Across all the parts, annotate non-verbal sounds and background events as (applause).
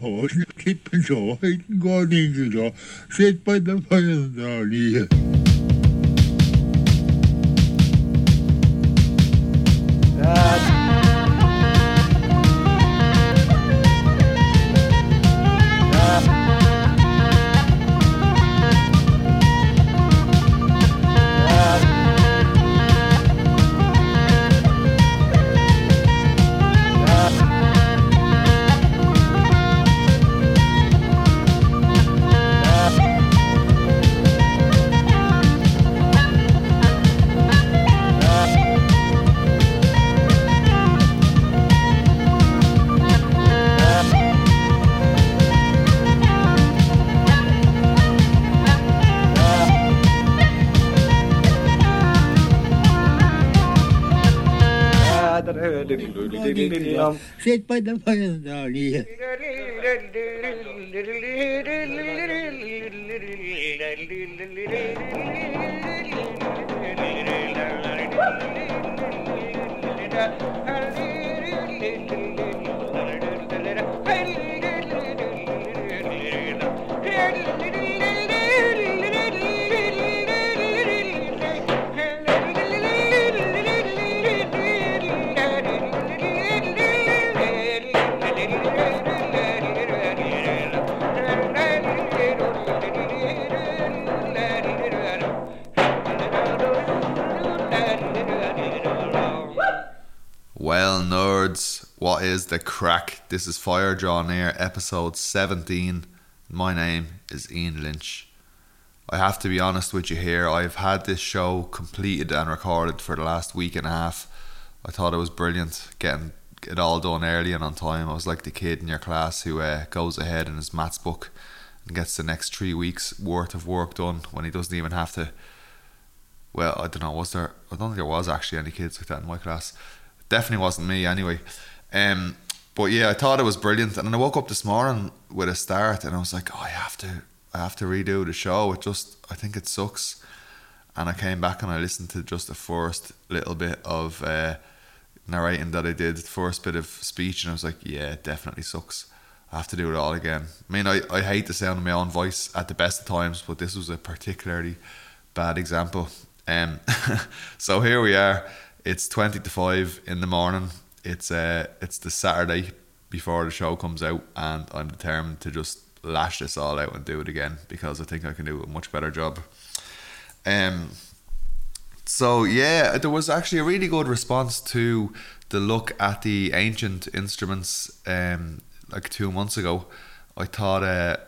Hoje keeping pensou, ainda gosta de dizer, the vai dar para andar. Fiyat payda crack? This is Fire Draw Near, episode 17. My name is Ian Lynch. I have to be honest with you here, I've had this show completed and recorded for the last week and a half. I thought it was brilliant getting it all done early and on time. I was like the kid in your class who uh, goes ahead in his maths book and gets the next three weeks worth of work done when he doesn't even have to. Well, I don't know, was there? I don't think there was actually any kids like that in my class definitely wasn't me anyway. Um, but yeah, I thought it was brilliant, and then I woke up this morning with a start, and I was like, oh, I have to, I have to redo the show. It just, I think it sucks. And I came back and I listened to just the first little bit of uh, narrating that I did, the first bit of speech, and I was like, yeah, it definitely sucks. I have to do it all again. I mean, I, I hate the sound of my own voice at the best of times, but this was a particularly bad example. Um, (laughs) so here we are. It's twenty to five in the morning. It's uh, it's the Saturday before the show comes out, and I'm determined to just lash this all out and do it again because I think I can do a much better job. Um. So yeah, there was actually a really good response to the look at the ancient instruments. Um, like two months ago, I thought. Uh,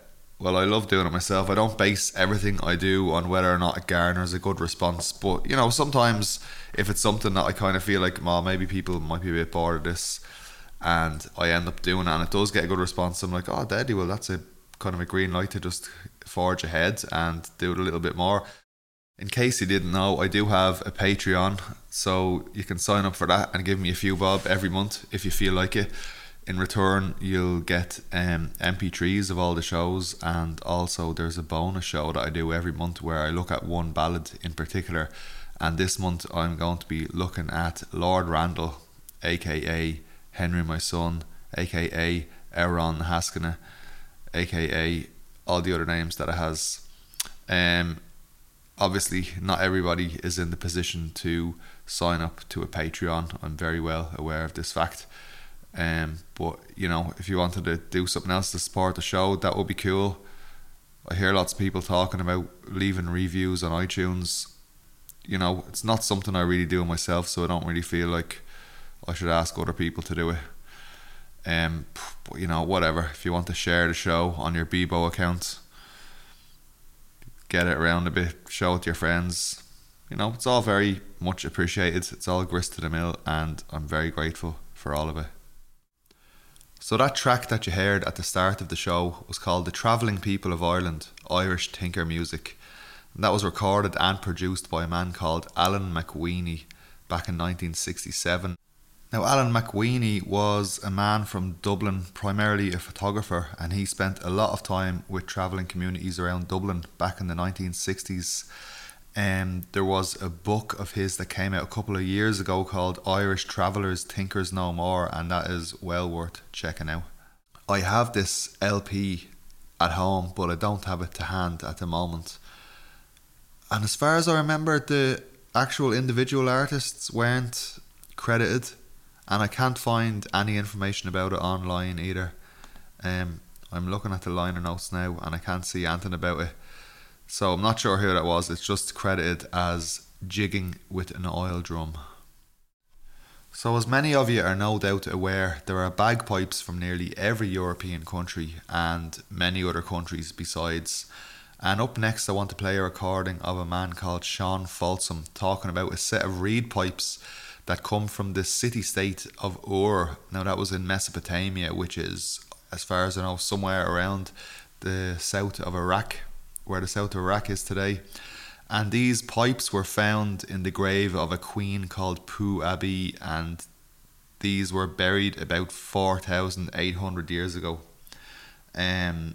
well, I love doing it myself. I don't base everything I do on whether or not it garners a good response. But you know, sometimes if it's something that I kind of feel like, well, maybe people might be a bit bored of this, and I end up doing it, and it does get a good response. I'm like, oh, daddy, well, that's a kind of a green light to just forge ahead and do it a little bit more. In case you didn't know, I do have a Patreon, so you can sign up for that and give me a few bob every month if you feel like it. In return, you'll get um, MP3s of all the shows, and also there's a bonus show that I do every month where I look at one ballad in particular. And this month, I'm going to be looking at Lord Randall, aka Henry My Son, aka Aaron Haskina, aka all the other names that it has. Um, obviously, not everybody is in the position to sign up to a Patreon. I'm very well aware of this fact. Um, but you know, if you wanted to do something else to support the show, that would be cool. I hear lots of people talking about leaving reviews on iTunes. You know, it's not something I really do myself, so I don't really feel like I should ask other people to do it. Um, but you know, whatever. If you want to share the show on your Bebo account, get it around a bit, show it to your friends. You know, it's all very much appreciated. It's all grist to the mill, and I'm very grateful for all of it. So that track that you heard at the start of the show was called The Travelling People of Ireland, Irish Tinker Music. And that was recorded and produced by a man called Alen MacWeeney back in 1967. Now, Alen MacWeeney was a man from Dublin, primarily a photographer, and he spent a lot of time with travelling communities around Dublin back in the 1960s. Um, there was a book of his that came out a couple of years ago called Irish Travellers Tinkers No More, and that is well worth checking out. I have this LP at home, but I don't have it to hand at the moment. And as far as I remember, the actual individual artists weren't credited, and I can't find any information about it online either. Um, I'm looking at the liner notes now, and I can't see anything about it. So I'm not sure who that was. It's just credited as jigging with an oil drum. So, as many of you are no doubt aware, there are bagpipes from nearly every European country and many other countries besides. And up next, I want to play a recording of a man called Sean Folsom talking about a set of reed pipes that come from the city state of Ur. Now, that was in Mesopotamia, which is, as far as I know, somewhere around the south of Iraq, where the south of Iraq is today. And these pipes were found in the grave of a queen called Pu Abi, and these were buried about 4,800 years ago. Um,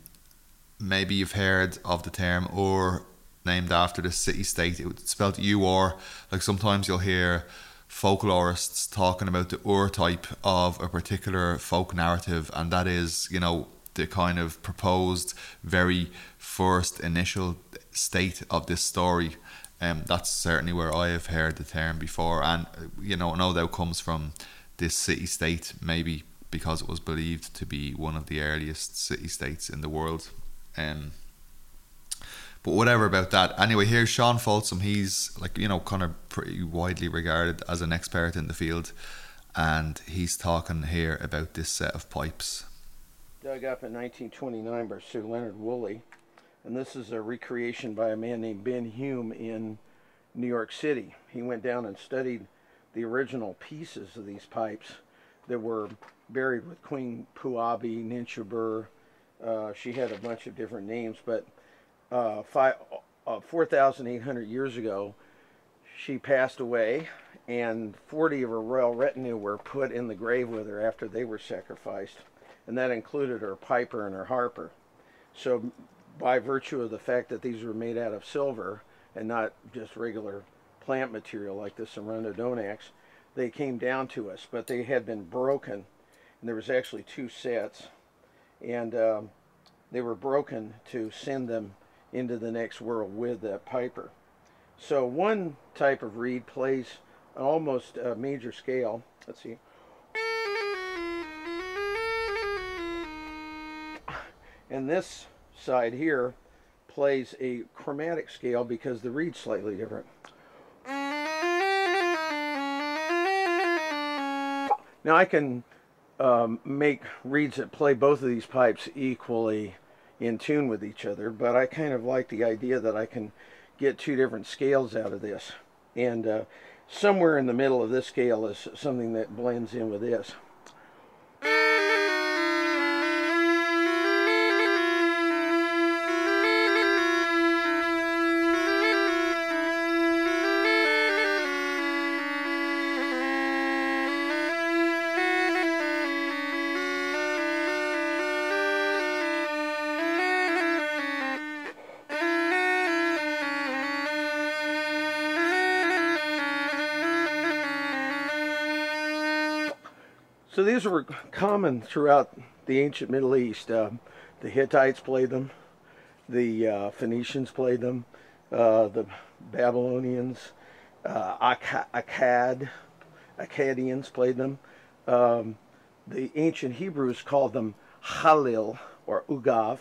maybe you've heard of the term Ur, named after the city state. It's spelled U R. Like sometimes you'll hear folklorists talking about the Ur type of a particular folk narrative, and that is, you know, the kind of proposed very first initial state of this story. Um, that's certainly where I have heard the term before, and you know, no doubt comes from this city state, maybe because it was believed to be one of the earliest city states in the world. Um, but whatever about that. Anyway, here's Sean Folsom. He's like you know, kind of pretty widely regarded as an expert in the field, and he's talking here about this set of pipes. Dug up in 1929 by Sir Leonard Woolley and this is a recreation by a man named Ben Hume in New York City. He went down and studied the original pieces of these pipes that were buried with Queen Puabi, Ninshubur. Uh, she had a bunch of different names, but uh, five, uh, 4,800 years ago, she passed away, and 40 of her royal retinue were put in the grave with her after they were sacrificed, and that included her piper and her harper. So by virtue of the fact that these were made out of silver and not just regular plant material like the Donax, they came down to us, but they had been broken. And there was actually two sets. And um, they were broken to send them into the next world with that piper. So one type of reed plays an almost uh, major scale. Let's see. And this side here plays a chromatic scale because the reed's slightly different. Now I can um, make reeds that play both of these pipes equally in tune with each other, but I kind of like the idea that I can get two different scales out of this. And uh, somewhere in the middle of this scale is something that blends in with this. Common throughout the ancient Middle East. Uh, the Hittites played them, the uh, Phoenicians played them, uh, the Babylonians, uh, Akkad, Akkadians played them. Um, the ancient Hebrews called them Halil or Ugav,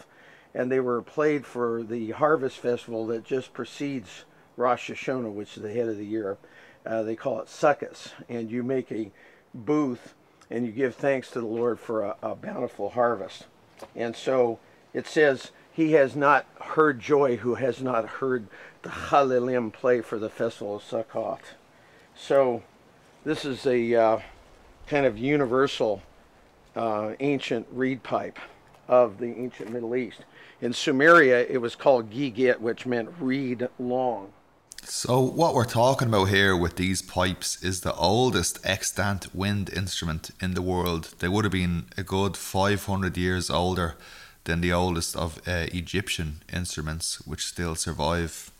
and they were played for the harvest festival that just precedes Rosh Hashanah, which is the head of the year. Uh, they call it Sukkot, and you make a booth and you give thanks to the Lord for a, a bountiful harvest. And so it says, He has not heard joy who has not heard the Halilim play for the festival of Sukkot. So this is a uh, kind of universal uh, ancient reed pipe of the ancient Middle East. In Sumeria, it was called Gigit, which meant reed long. So, what we're talking about here with these pipes is the oldest extant wind instrument in the world. They would have been a good 500 years older than the oldest of uh, Egyptian instruments, which still survive.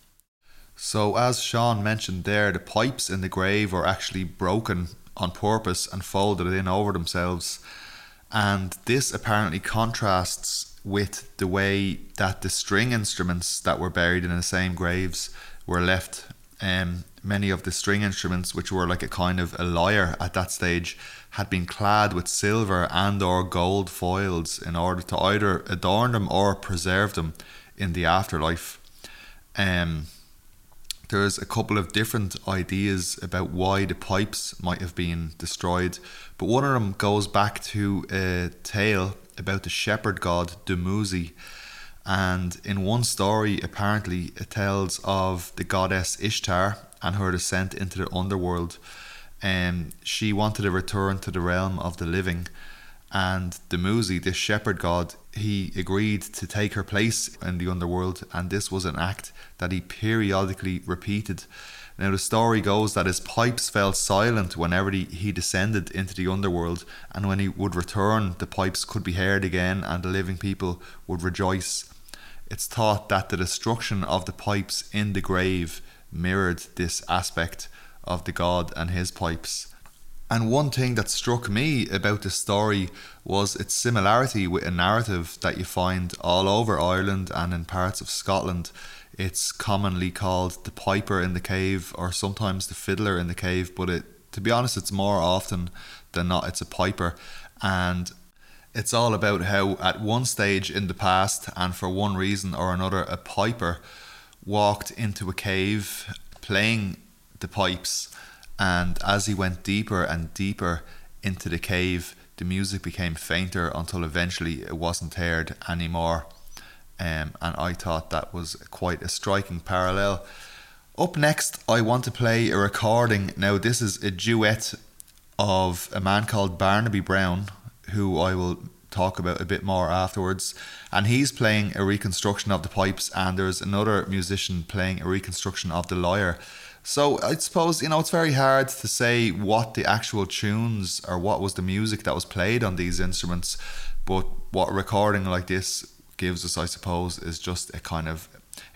So, as Sean mentioned there, the pipes in the grave were actually broken on purpose and folded in over themselves. And this apparently contrasts with the way that the string instruments that were buried in the same graves were left. Um, many of the string instruments, which were like a kind of a lyre at that stage, had been clad with silver and or gold foils in order to either adorn them or preserve them in the afterlife. Um, there's a couple of different ideas about why the pipes might have been destroyed, but one of them goes back to a tale about the shepherd god Dumuzi. And in one story, apparently, it tells of the goddess Ishtar and her descent into the underworld. Um, she wanted to return to the realm of the living, and Dumuzi, this shepherd god, he agreed to take her place in the underworld, and this was an act that he periodically repeated. Now, the story goes that his pipes fell silent whenever he, he descended into the underworld, and when he would return, the pipes could be heard again, and the living people would rejoice. It's thought that the destruction of the pipes in the grave mirrored this aspect of the god and his pipes. And one thing that struck me about this story was its similarity with a narrative that you find all over Ireland and in parts of Scotland. It's commonly called the piper in the cave or sometimes the fiddler in the cave, but it to be honest it's more often than not it's a piper and it's all about how at one stage in the past and for one reason or another a piper walked into a cave playing the pipes, and as he went deeper and deeper into the cave, the music became fainter until eventually it wasn't heard anymore. Um, and I thought that was quite a striking parallel. Up next, I want to play a recording. Now, this is a duet of a man called Barnaby Brown, who I will talk about a bit more afterwards. And he's playing a reconstruction of the pipes, and there's another musician playing a reconstruction of the lyre. So I suppose you know it's very hard to say what the actual tunes or what was the music that was played on these instruments, but what recording like this gives us, I suppose, is just a kind of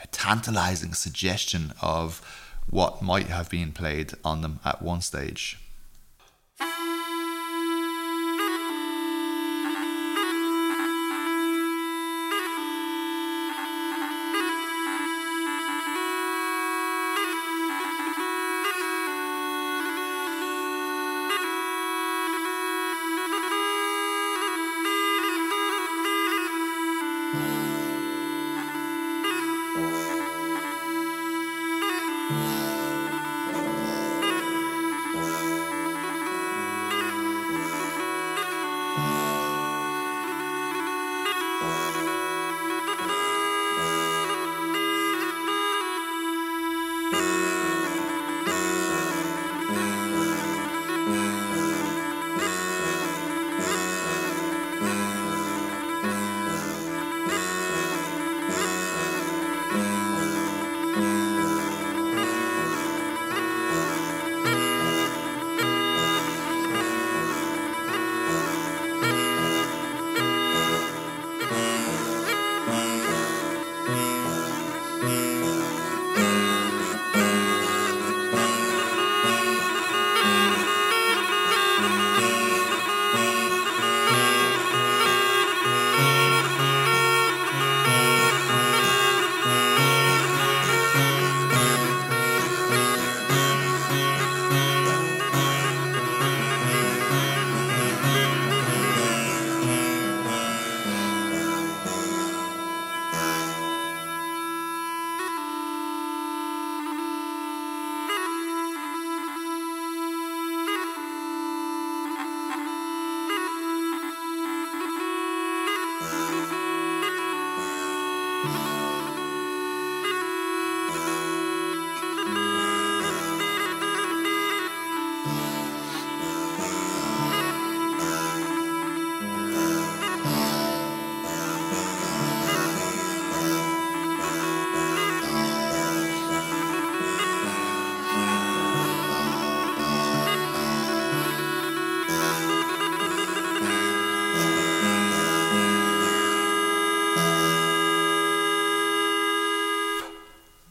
a tantalizing suggestion of what might have been played on them at one stage.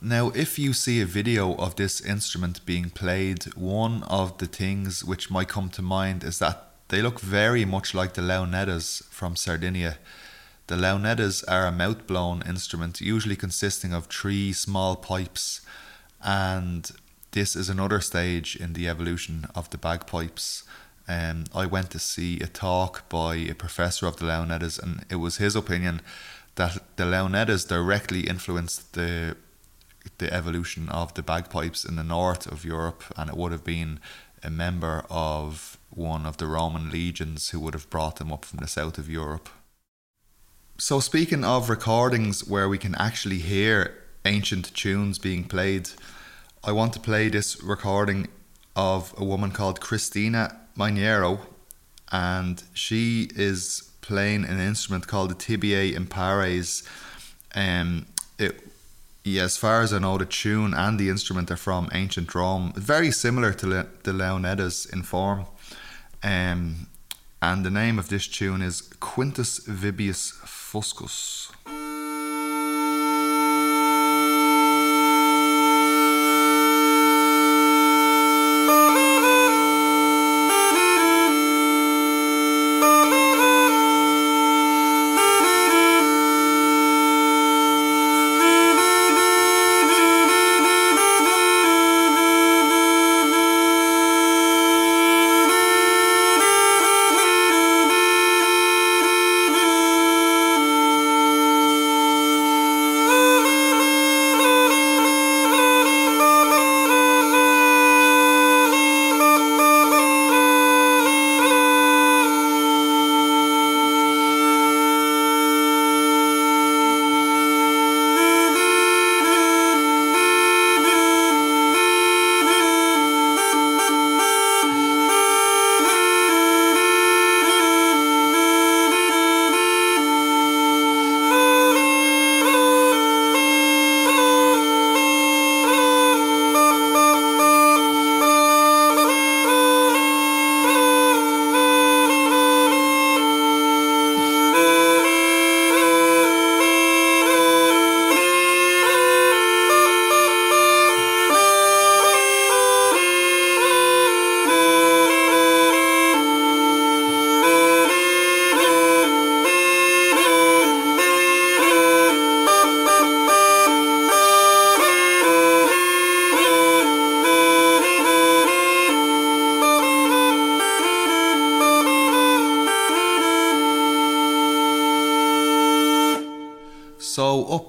Now, if you see a video of this instrument being played, one of the things which might come to mind is that they look very much like the launeddas from Sardinia. The launeddas are a mouth blown instrument, usually consisting of three small pipes, and this is another stage in the evolution of the bagpipes. Um, I went to see a talk by a professor of the launeddas, and it was his opinion that the launeddas directly influenced the the evolution of the bagpipes in the north of Europe, and it would have been a member of one of the Roman legions who would have brought them up from the south of Europe. So, speaking of recordings where we can actually hear ancient tunes being played, I want to play this recording of a woman called Cristina Maniero, and she is playing an instrument called the tibiae impares. Um, yeah, as far as I know, the tune and the instrument are from ancient Rome, very similar to Le- the Launeddas in form. Um, and the name of this tune is Quintus Vibius Fuscus.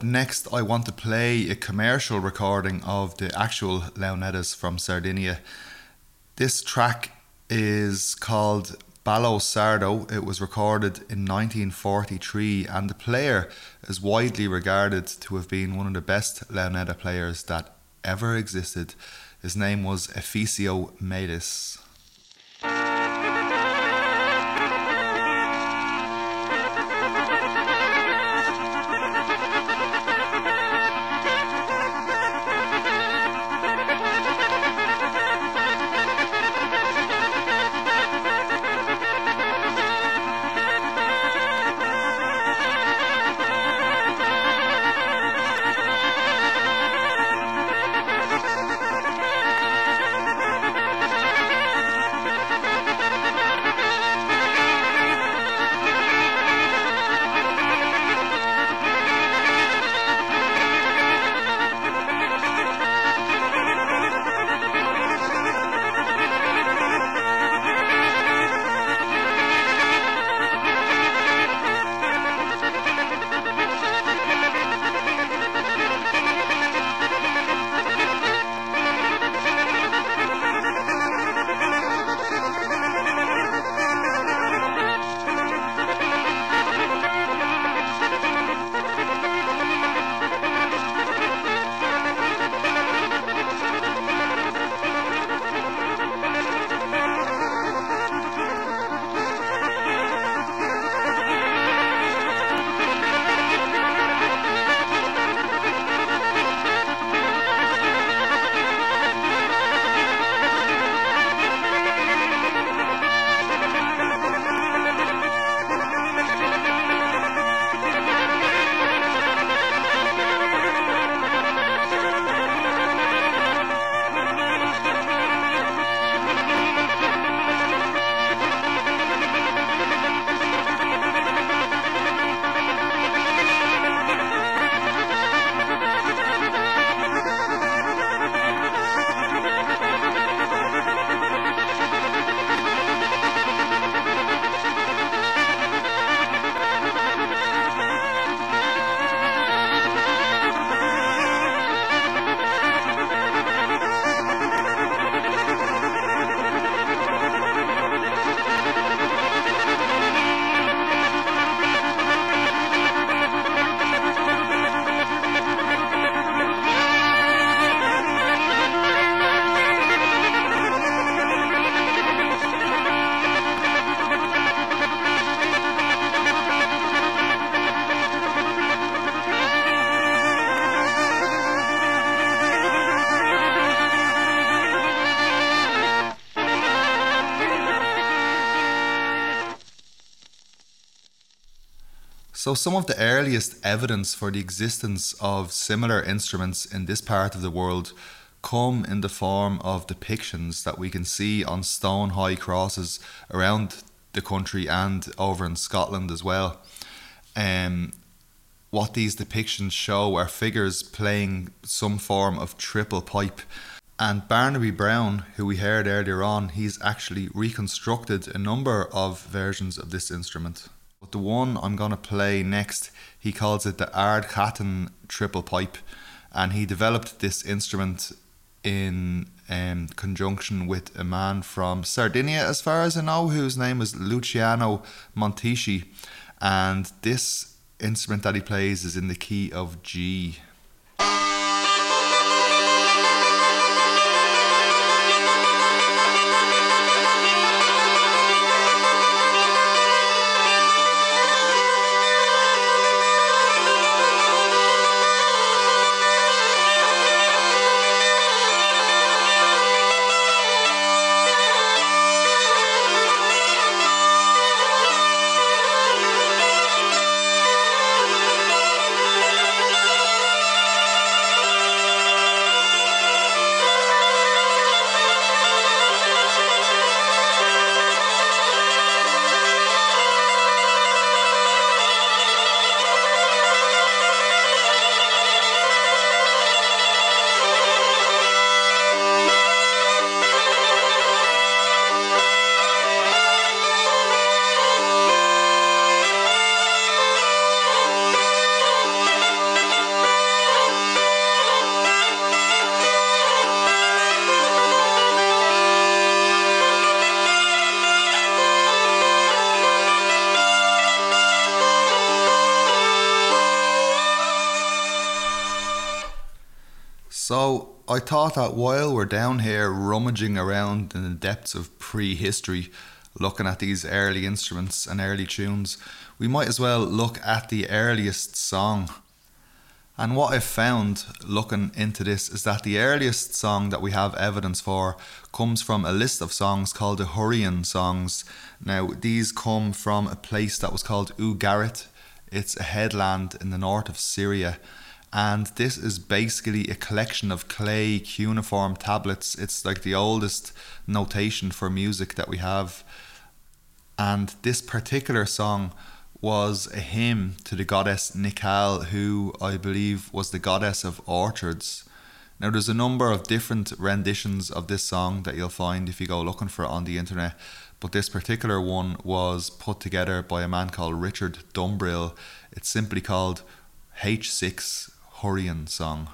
Next, I want to play a commercial recording of the actual Launeddas from Sardinia. This track is called Ballo Sardo. It was recorded in 1943, and the player is widely regarded to have been one of the best Launedda players that ever existed. His name was Efisio Melis. So, some of the earliest evidence for the existence of similar instruments in this part of the world come in the form of depictions that we can see on stone high crosses around the country and over in Scotland as well. Um, what these depictions show are figures playing some form of triple pipe. And Barnaby Brown, who we heard earlier on, he's actually reconstructed a number of versions of this instrument. But the one I'm going to play next, he calls it the Ardchattan triple pipe. And he developed this instrument in um, conjunction with a man from Sardinia, as far as I know, whose name is Luciano Montischi. And this instrument that he plays is in the key of G. thought that while we're down here rummaging around in the depths of prehistory, looking at these early instruments and early tunes, we might as well look at the earliest song. And what I've found looking into this is that the earliest song that we have evidence for comes from a list of songs called the Hurrian songs. Now, these come from a place that was called Ugarit. It's a headland in the north of Syria and this is basically a collection of clay cuneiform tablets. It's like the oldest notation for music that we have. And this particular song was a hymn to the goddess Nikal, who I believe was the goddess of orchards. Now, there's a number of different renditions of this song that you'll find if you go looking for it on the internet, but this particular one was put together by a man called Richard Dumbrill. It's simply called H6 Hurrian song.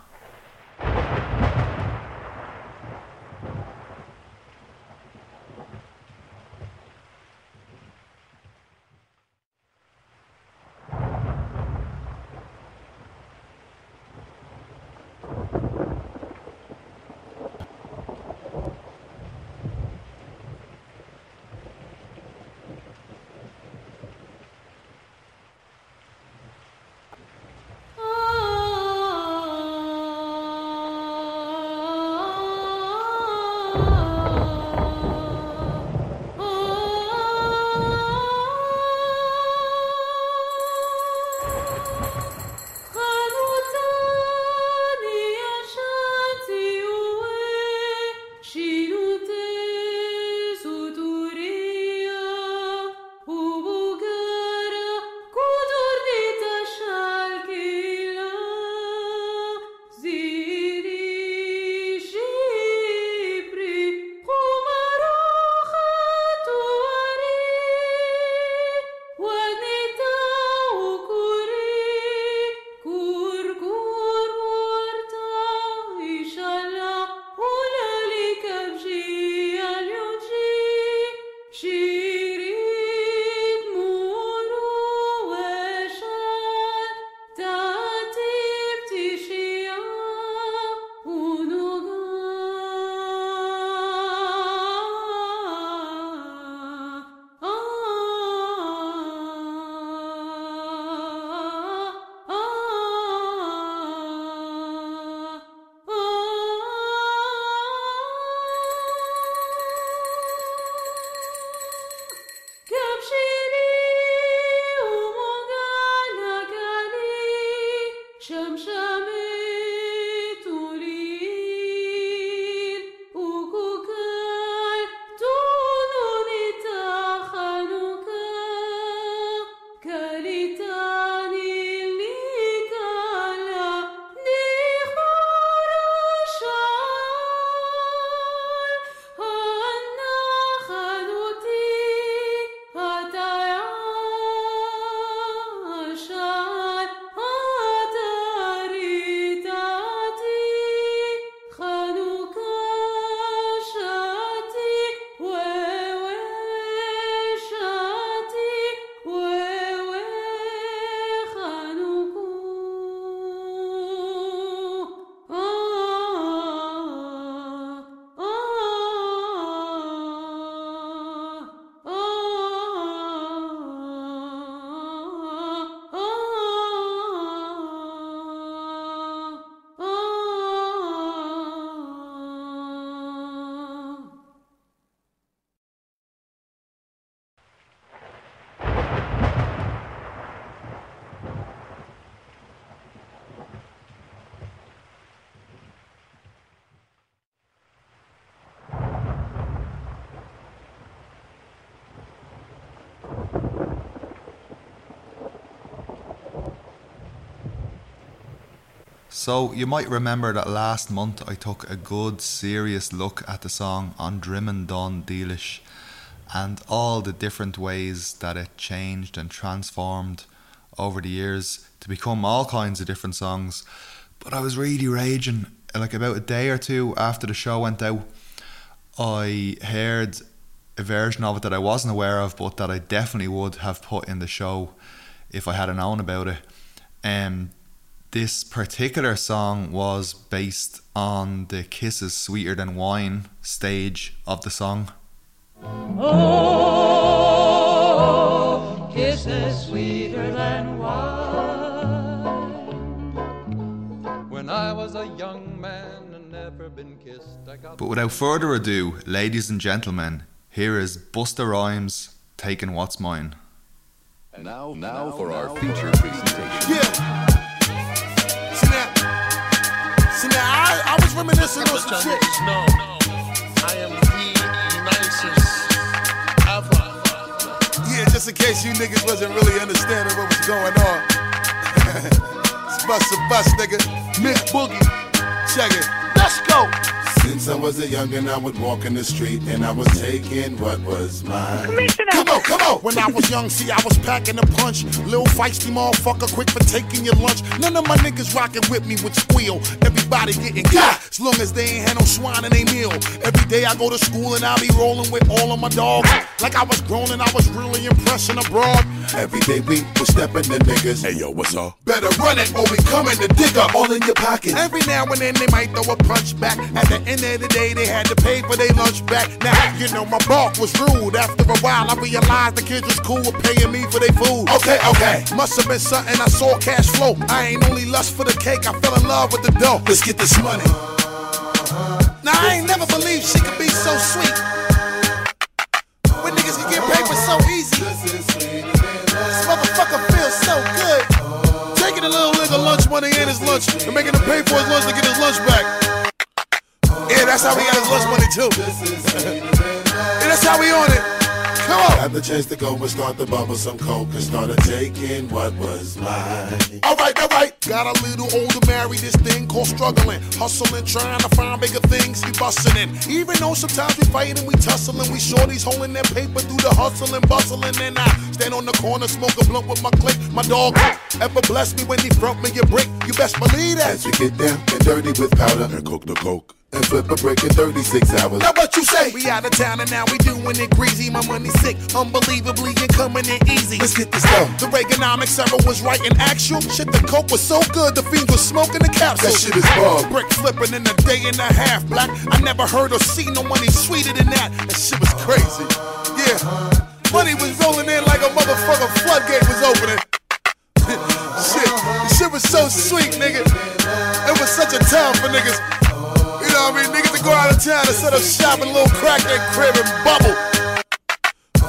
So, you might remember that last month I took a good serious look at the song on Droimeann Donn Dílis and all the different ways that it changed and transformed over the years to become all kinds of different songs. But I was really raging. Like about a day or two after the show went out, I heard a version of it that I wasn't aware of, but that I definitely would have put in the show if I had known about it. Um, this particular song was based on the Kisses Sweeter Than Wine stage of the song. Oh, kisses sweeter than wine. When I was a young man and never been kissed, I got. But without further ado, ladies and gentlemen, here is Busta Rhymes taking what's mine. And now, now for our feature presentation. Yeah. Was reminiscing on some shit. No, I am the nicest ever. Yeah, just in case you niggas wasn't really understanding what was going on. (laughs) it's bust a bust, nigga. Mick Boogie. Check it. Let's go. Since I was a youngin', I would walk in the street and I was taking what was mine. Come on, come on. When I was young, see, I was packing a punch. Little feisty motherfucker, quick for taking your lunch. None of my niggas rocking with me would squeal. Everybody getting got, as long as they ain't had no swine in they meal. Every day I go to school and I be rolling with all of my dogs. Like I was grown and I was really impressing abroad. Every day we was stepping the niggas. Hey yo, what's up? Better run it or we coming to dig up all in your pocket. Every now and then they might throw a punch back. At the end of the day, they had to pay for their lunch back. Now, you know, my bark was rude. After a while, I realized the kids was cool with paying me for their food. Okay, okay. Must have been something I saw cash flow. I ain't only lust for the cake, I fell in love with the dough. Let's get this money. Now, I ain't never believed she could be so sweet. When niggas can get paper so easy. This motherfucker feels so good. Taking a little nigga lunch money and his lunch and making him pay for his lunch to get his lunch back. Yeah, that's how we got his much money too. (laughs) yeah, that's how we on it. Come on. Had the chance to go and start the bubble some coke and started taking what was mine. All right, all right. Got a little older, married this thing called struggling, hustling, trying to find bigger things. We bustin' in. Even though sometimes we fighting, we tussling, we shorties holding their paper through the hustling, bustling. And I stand on the corner, smoke a blunt with my clique. My dog ever bless me when he front me a brick. You best believe that. As we get down and dirty with powder and coke the coke and flip a brick in 36 hours. Now what you say? We out of town and now we doing it greasy. My money sick, unbelievably and coming in easy. Let's get this done. The Reaganomics era was right and actual. Shit, the coke was so good, the fiends was smoking the capsule. That shit is bug. Brick flipping in a day and a half, black. I never heard or seen no money sweeter than that. That shit was crazy. Yeah. Money was rolling in like a motherfucker floodgate was opening. (laughs) shit, the shit was so sweet, nigga. It was such a time for niggas. You know what I mean? Niggas to go out of town and set up shop in a little crack that crib and bubble.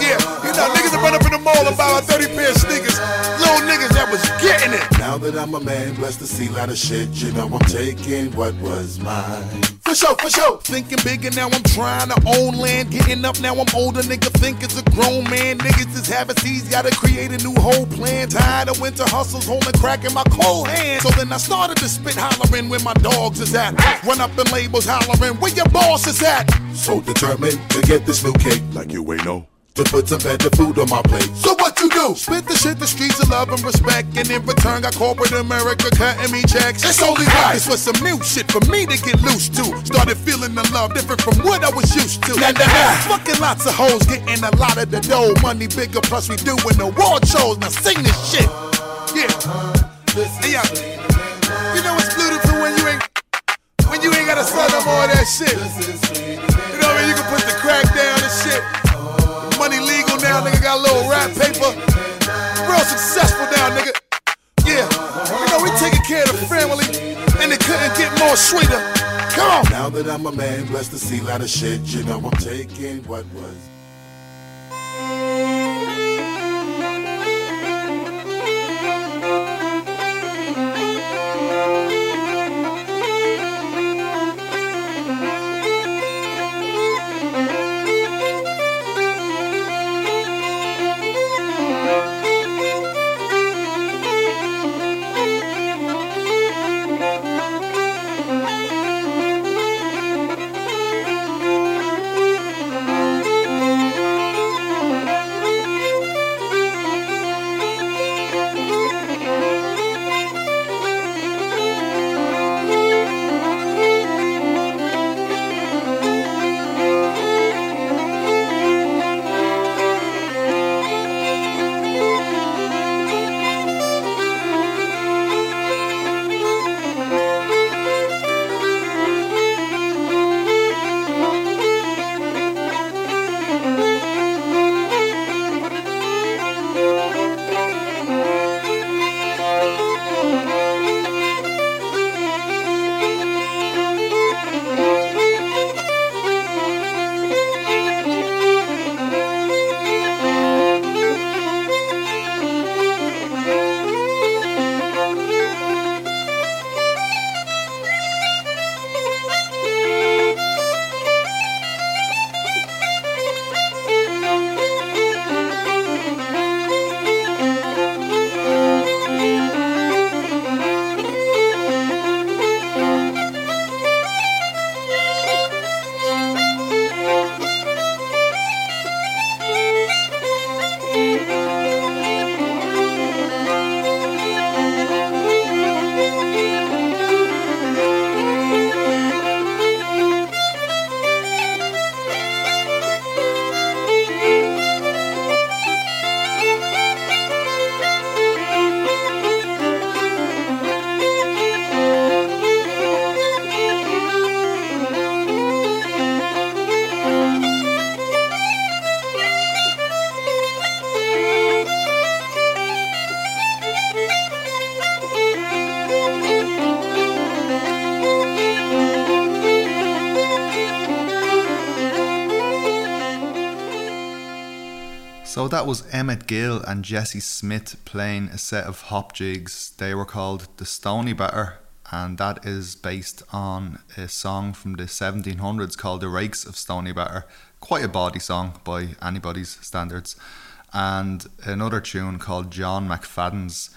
Yeah, you know, niggas that run up in the mall and buy a 30 pair of sneakers. Little niggas that was getting getting it. Now that I'm a man, blessed to see a lot of shit, you know I'm taking what was mine. For sure, for sure. Thinking bigger now, I'm trying to own land. Getting up now, I'm older. Nigga think it's a grown man. Niggas is having seeds, gotta create a new whole plan. Tired of winter hustles, holding crack in my cold hand. So then I started to spit hollering where my dogs is at. Run up in labels hollering where your boss is at. So determined to get this new cake, like you ain't know. To put some better food on my plate. So what you do? Spit the shit, the streets of love and respect, and in return got corporate America cutting me checks. It's only right. This was some new shit for me to get loose to. Started feeling the love different from what I was used to. Nah, nah, nah. Fucking lots of hoes, getting a lot of the dough. Money bigger, plus we doing the award shows. Now sing this shit. Yeah. Hey, yeah. You know it's beautiful when you ain't when you ain't gotta sell no more of that shit. You know what I mean? You can put the crack down paper. Real successful now, nigga. Yeah. You know, we taking care of the family, and it couldn't get more sweeter. Come on. Now that I'm a man, blessed to see a lot of shit, you know I'm taking what was. Emmett Gill and Jesse Smith playing a set of hop jigs. They were called the Stony Batter, and that is based on a song from the 1700s called The Rakes of Stony Batter. Quite a body song by anybody's standards. And another tune called John McFadden's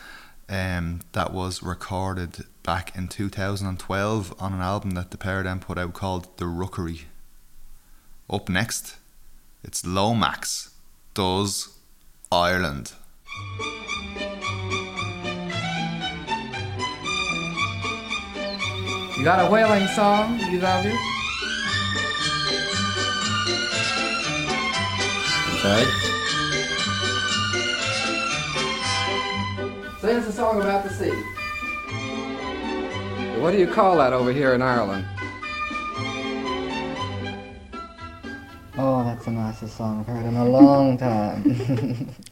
um, that was recorded back in 2012 on an album that the pair of them put out called The Rookery. Up next, it's Lomax does Ireland. You got a whaling song, you love you? Okay. Sing us a song about the sea. What do you call that over here in Ireland? Oh, that's the nicest song I've heard in a long time. (laughs)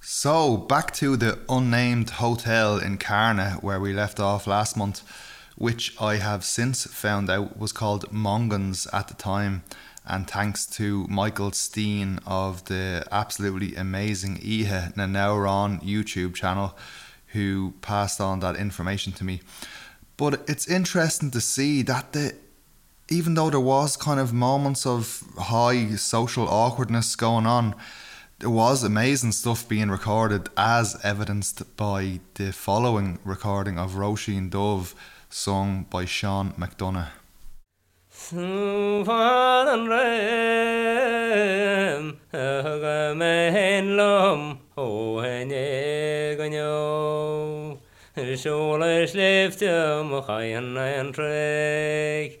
So, back to the unnamed hotel in Carna where we left off last month, which I have since found out was called Mongans at the time. And thanks to Michael Steen of the absolutely amazing Ihe Na Now Ron YouTube channel, who passed on that information to me. But it's interesting to see that the even though there was kind of moments of high social awkwardness going on, there was amazing stuff being recorded, as evidenced by the following recording of Róisín Dubh, sung by Sean McDonough. Sufan rem agamen lom o hene ganyo Shule sliftum chayan en trek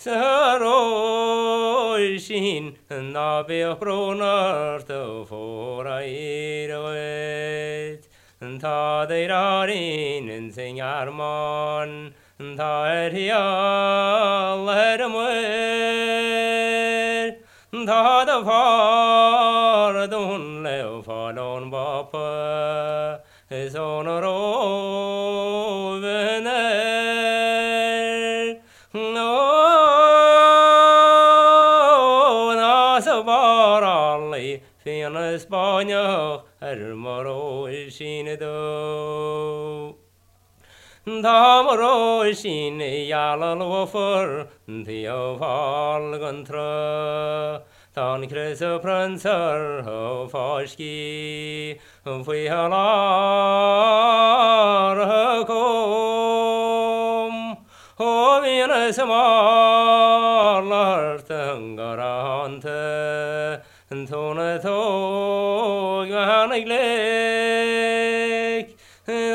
sin do Saroisin na be bronar to for airoet Ta de rarin en singar man Ta er hial hermwer Ta da far don lev falon bapa Sonor ovener Fina Spanja hermaro sin do Damaro sin jala lofer Theo fal gantra Tan kresa pransar ho farski Fui halar kom an tóna tó go hánig le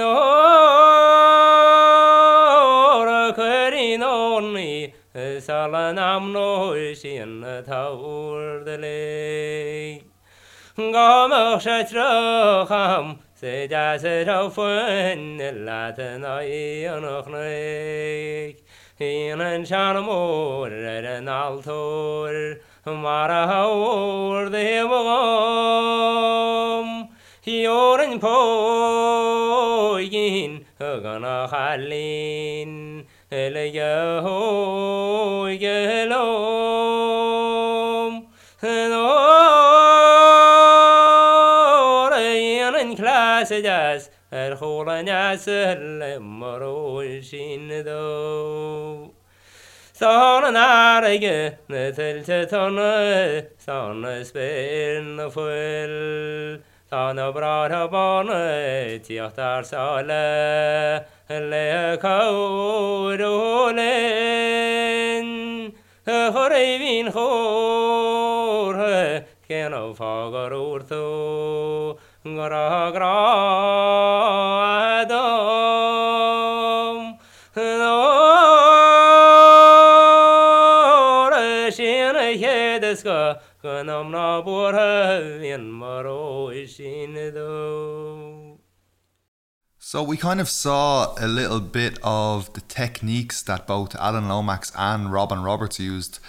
ó chuirí nóí e sal am nóir sin táúir de le Gá se trocham sé de sé ra e foin le na í annach na Hí an sean mór ar er an altóir, mara haur de hemogam Hiorin poigin gana halin Elega hoi gelom Norein en klasse jas Er holen jasel moroisin do Sånn er jeg til til tonne Sånn spinn og full. Sånn og bra til barnet Teatersale Le kaur og len Hør vin hår Ken av fager ord to? Gra gra dom Nabor høvjen Maro do So we kind of saw a little bit of the techniques that both Alan Lomax and Robin Roberts used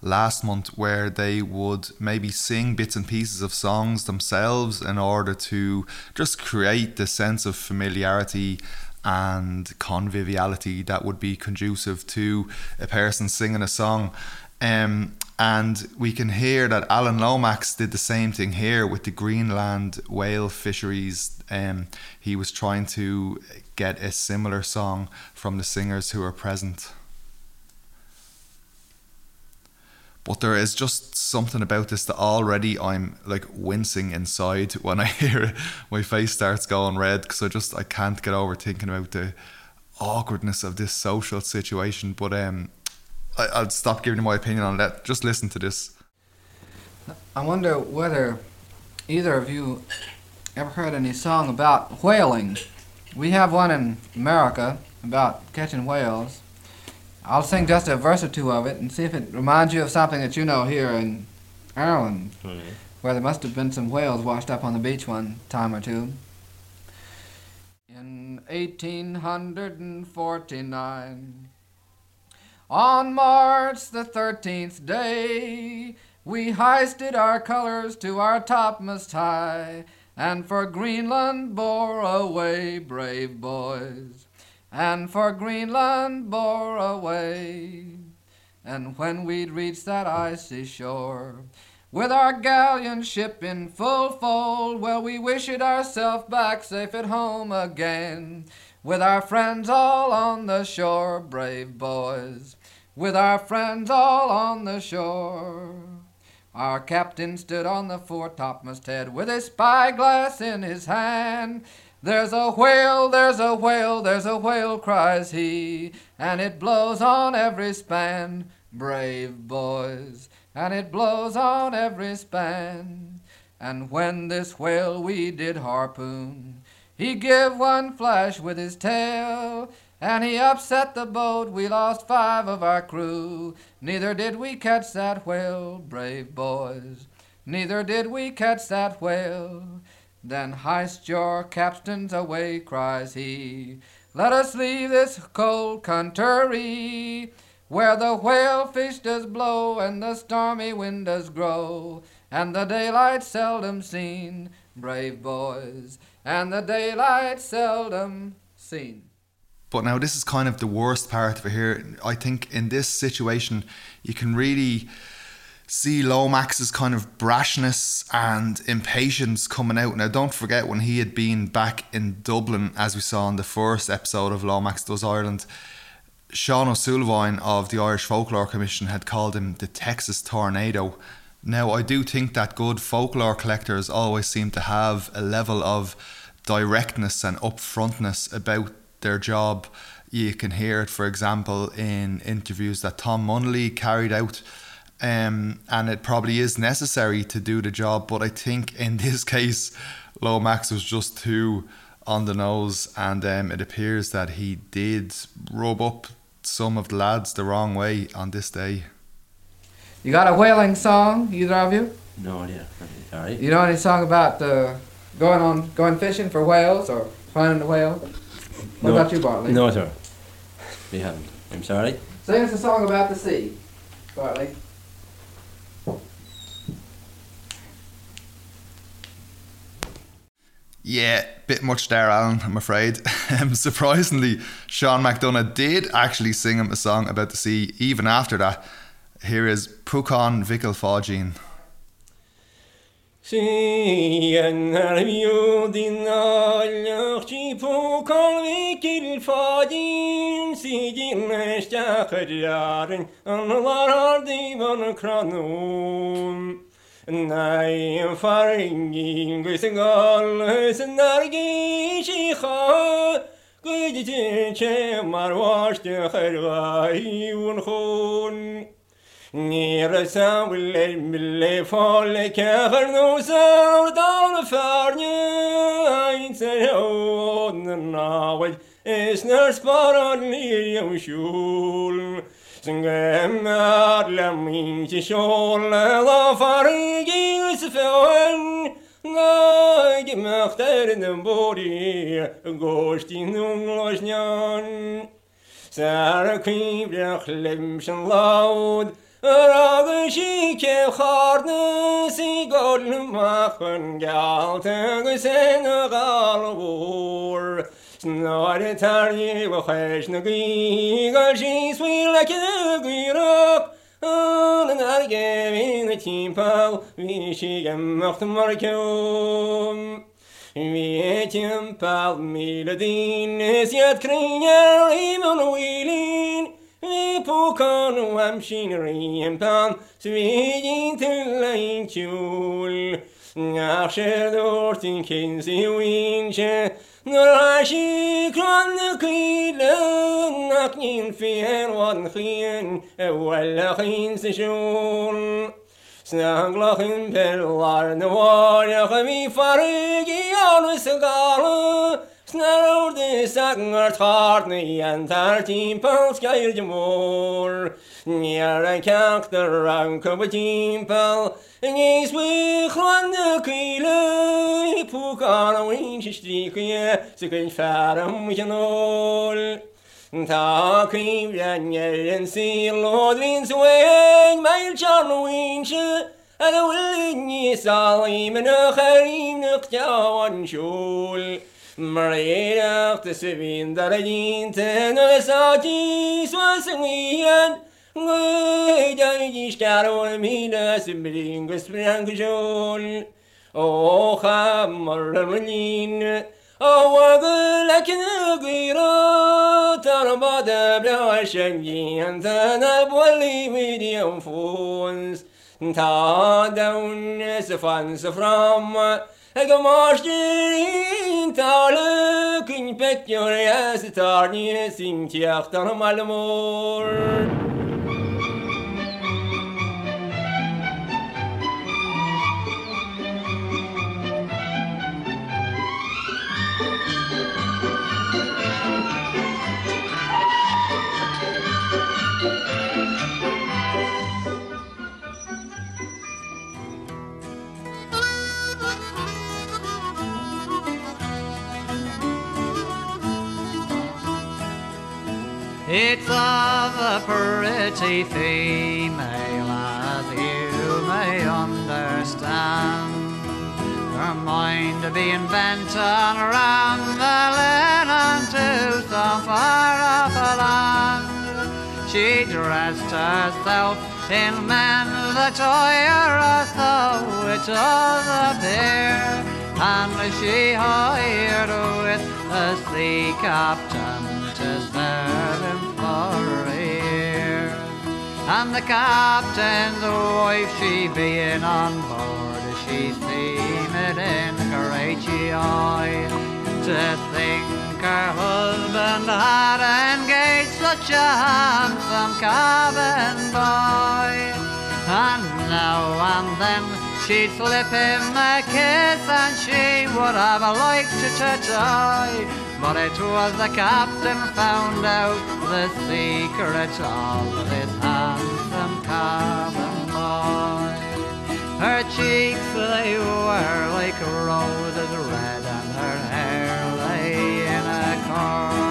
last month, where they would maybe sing bits and pieces of songs themselves in order to just create the sense of familiarity and conviviality that would be conducive to a person singing a song. Um, and we can hear that Alan Lomax did the same thing here with the Greenland whale fisheries. Um, he was trying to get a similar song from the singers who were present. But there is just something about this that already I'm like wincing inside when I (laughs) hear it. My face starts going red because I just I can't get over thinking about the awkwardness of this social situation. But um, I, I'll stop giving you my opinion on that. Just listen to this. I wonder whether either of you ever heard any song about whaling. We have one in America about catching whales. I'll sing just a verse or two of it and see if it reminds you of something that you know here in Ireland, hmm. where there must have been some whales washed up on the beach one time or two. In 1849. On March the 13th day, we hoisted our colors to our topmast high, and for Greenland bore away, brave boys, and for Greenland bore away. And when we'd reached that icy shore, with our galleon ship in full fold, well, we wished it ourselves back safe at home again, with our friends all on the shore, brave boys, with our friends all on the shore. Our captain stood on the foretopmast head with his spyglass in his hand. There's a whale, there's a whale, there's a whale, cries he, and it blows on every span, brave boys, and it blows on every span. And when this whale we did harpoon, he give one flash with his tail, and he upset the boat. We lost five of our crew. Neither did we catch that whale, brave boys. Neither did we catch that whale. Then heist your captains away, cries he. Let us leave this cold country, where the whale fish does blow and the stormy wind does grow, and the daylight seldom seen, brave boys, and the daylight seldom seen. But now this is kind of the worst part of it here. I think in this situation, you can really see Lomax's kind of brashness and impatience coming out. Now, don't forget when he had been back in Dublin, as we saw in the first episode of Lomax Does Ireland, Sean O'Sullivan of the Irish Folklore Commission had called him the Texas Tornado. Now, I do think that good folklore collectors always seem to have a level of directness and upfrontness about their job. You can hear it, for example, in interviews that Tom Munnelly carried out. Um, and it probably is necessary to do the job, but I think in (laughs) this case, Lomax was just too on the nose, and um, it appears that he did rub up some of the lads the wrong way on this day. You got a whaling song, either of you? No idea. All right. You know any song about uh, going on going fishing for whales or finding a whale? What No. about you, Bartley? No, sir. We haven't. I'm sorry. Sing us a song about the sea, Bartley. Yeah, bit much there, Alan, I'm afraid. (laughs) Um, surprisingly, Sean McDonough did actually sing him a song about the sea even after that. Here is Púcán Mhicil Pháidín. Skien er jo din aller pokal fadin sigilmiş yakır yarın anılar ardivan kranum. Nei, faringin gıysı galısın dergi şiha Gıcı çemar vaştı hırgayun hun نيرسا واللي ملي فولي كافر نوسا ودور فارني ينسيون الناوي اسنر سبارني يوشول سنغمار لمين تشول ضفرقي يسفون غاق مختار نبوري قوشتي نغلوشنان ساركي بلخلم شنلاود Ragu si ke xarnu si golma xun galta gu sen galbur. Snar tarji bu xeş nu gü gal si swila ke gyrok. An ar gevin timpav vi si gemmocht mar kem. Vietim pal mil din es yet kringer iman wilin. Ní póánú am sinnaí an pan suhíon tú leonúil. Ná sé dúirtin cinsaíhaon se nuair síránnaclí lenach íon fihéháin chion a bhfuilchan saisiún. Snalachin pear na bháideach a bhí farigí anú sa gála, Snar de sagar tarni an tartín páskair de mór. Níar an ceachtar an cobatípal, níos mu chuanna cuiile púán ahhain se strícuie sa gon fearm genóil. Táríim lenne an sí lódlín suin meil Charlese, a bhfuil níos salí man nach chaíach teáhansúl. Mar éireachta sa bhíon dar a dínta nutátí san íon, Gdís cearhna mína sa bríon go sprean go seúil. ócha mar an lín óha go le cinna gurá tar an bad bre sem díanta na buí mí an It's of a pretty female as you may understand. Her mind being bent on around the linen to some far off land. She dressed herself in men's attire as though it was a pair. And she hired with a sea captain serve him for a. And the captain's wife, she being on board, she seemed in great joy to think her husband had engaged such a handsome cabin boy. And now and then she'd slip him a kiss and she would have liked to die. But it was the captain found out the secret of this handsome cabin boy. Her cheeks they were like roses red and her hair lay in a curl.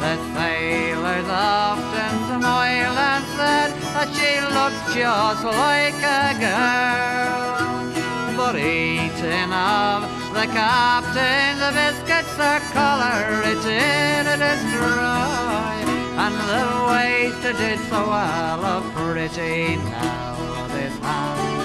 The sailors often smiled and said that she looked just like a girl. But eating of the captain, the biscuits are color, it did destroy. And the waist did so well of pretty now, this handsome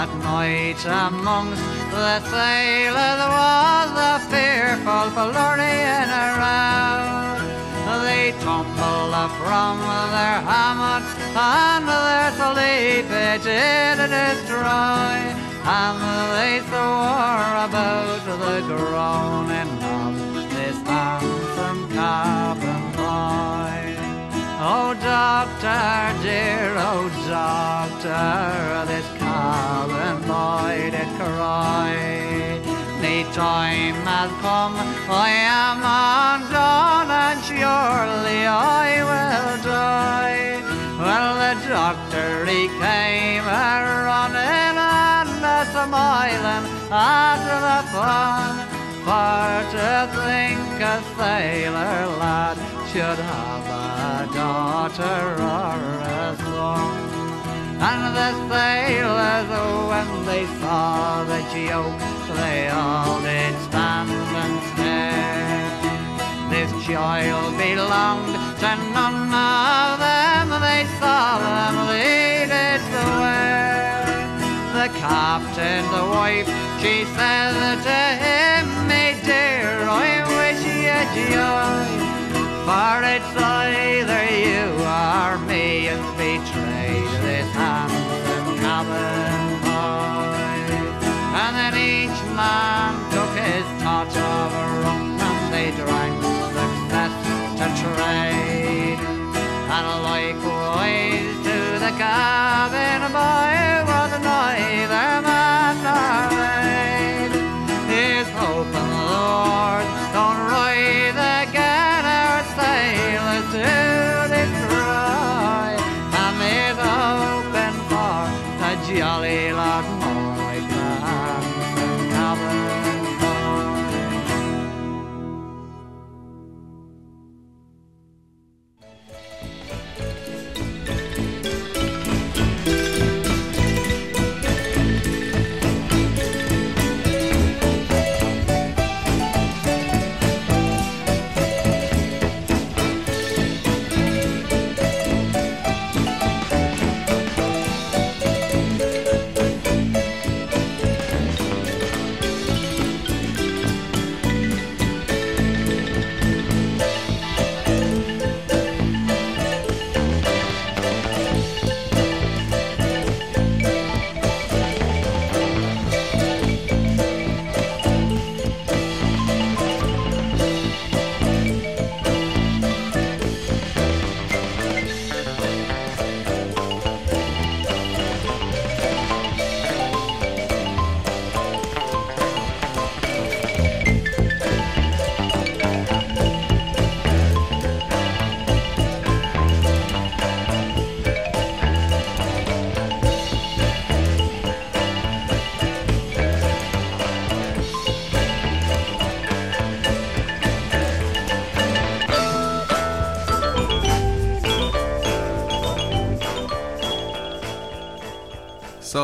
That night amongst the sailors was a fearful flurrying around. They tumbled from their hammocks and their sleep it did destroy. And they swore about the groaning of this handsome cabin boy. Oh, doctor, dear, oh, doctor, this boy did cry. The time has come, I am undone, and surely I will die. Well, the doctor, he came a running and a smiling at the fun. For to think a sailor lad should have a daughter or a son. And the sailors, oh, when they saw the joke, they all did stand and stare. This child belonged to none of them. They solemnly did swear. The captain, the wife, she said to him, "Me dear, I wish you joy." For it's either you or me this cabin boy. And then each man took his touch of rum and they drank success to trade. And likewise to the cabin boy was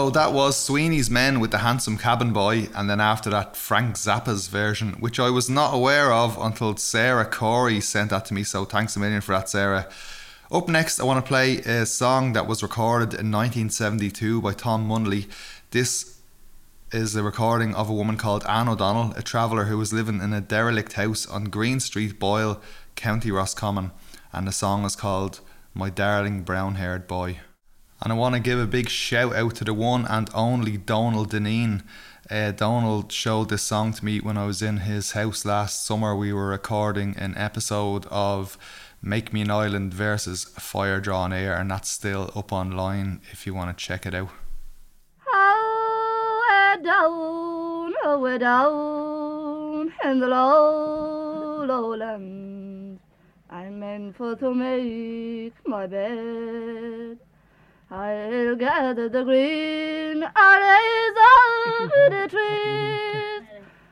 So that was Sweeney's Men with the Handsome Cabin Boy, and then after that, Frank Zappa's version, which I was not aware of until Sarah Corey sent that to me. So thanks a million for that, Sarah. Up next, I want to play a song that was recorded in 1972 by Tom Munnelly. This is a recording of a woman called Anne O'Donnell, a traveller who was living in a derelict house on Green Street, Boyle, County Roscommon, and the song is called My Darling Brown Haired Boy. And I want to give a big shout out to the one and only Donald Deneen. Uh, Donald showed this song to me when I was in his house last summer. We were recording an episode of Make Me an Island versus Fire Drawn Air, and that's still up online if you want to check it out. Oh, we're down, oh, we're down in the low, lowlands. I'm meant for to make my bed. I'll gather the green arrays of the (laughs) trees,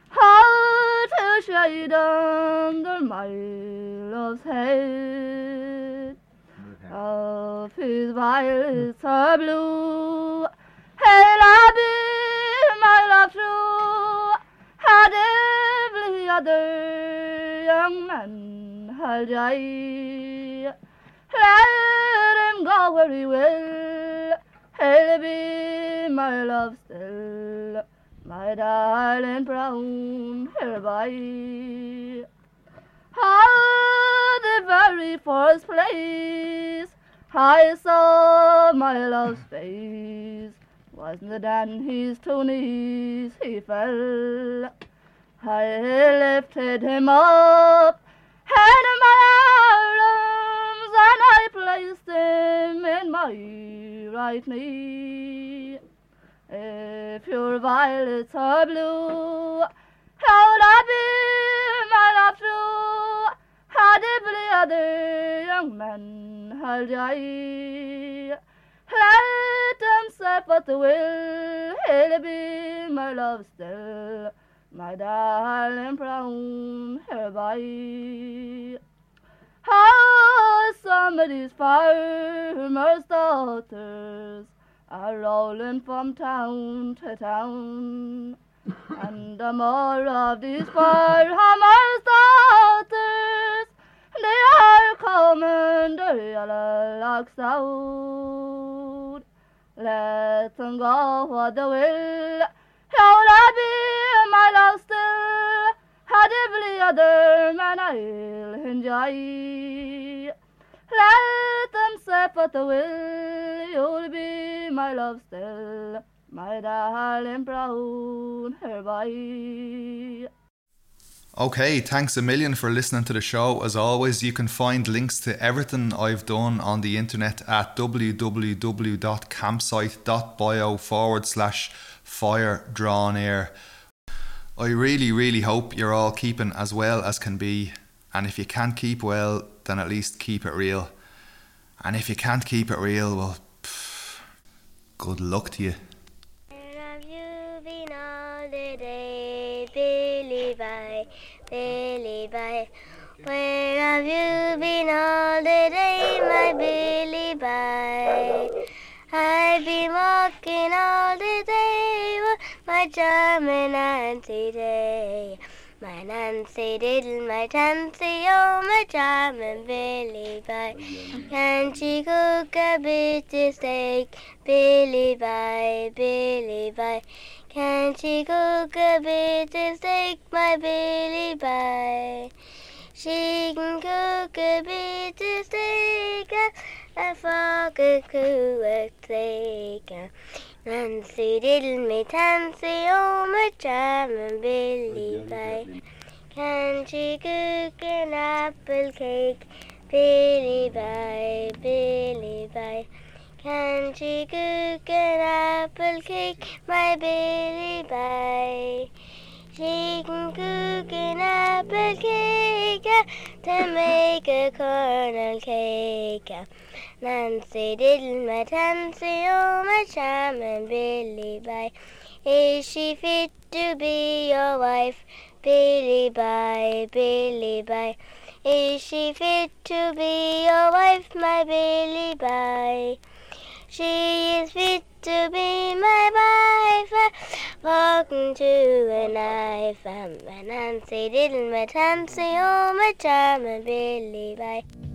how to shade under my love's head. Of his violets are blue, hey, be my love true, had every other young man had I. Let him go where he will, he'll be my love still, my darling brown hair boy. Ah, the very first place I saw my love's face wasn't on his two knees he fell. I lifted him up in my arms and I placed them in my right knee. If your violets are blue, how that be my love true? Had every other young man had I. Let them say what they will, he'll be my love still, my darling brown hair boy. How some of these farmers' daughters are rolling from town to town. (laughs) And the more of these farmers' daughters de er kommet døde laks out. Let them go what they will. How I be my love still. Had every other man I'll enjoy. They will. You'll be my love still. My darling brown. Okay, thanks a million for listening to the show. As always, you can find links to everything I've done on the internet at www.campsite.bio forward slash fire drawn air. I really, really hope you're all keeping as well as can be. And if you can't keep well, then at least keep it real. And if you can't keep it real, well, pff, good luck to you. Where have you been all the day, Billy Bye, Billy Bye. Where have you been all the day, my Billy Bye? I've been walking all the day with my charming Nancy Day. My Nancy diddle, my Tansy, oh, my charming Billy Bye. Can she cook a bit of steak? Billy Bye, Billy Bye. Can she cook a bit of steak, my Billy Bye? She can cook a bit of steak, a fork a coo a steak. Nancy diddle me tansy, oh my charming Billy Bye. Can she cook an apple cake? Billy Bye, Billy Bye. Can she cook an apple cake, my Billy Bye? She can cook an apple cake to make a cornel cake. Tansy, oh my charming Billy Bye. Is she fit to be your wife? Billy Bye, Billy Bye. Is she fit to be your wife, my Billy Bye? She is fit to be my wife, walking to a knife. Um, and Nancy diddle my tansy, oh my charming Billy Bye.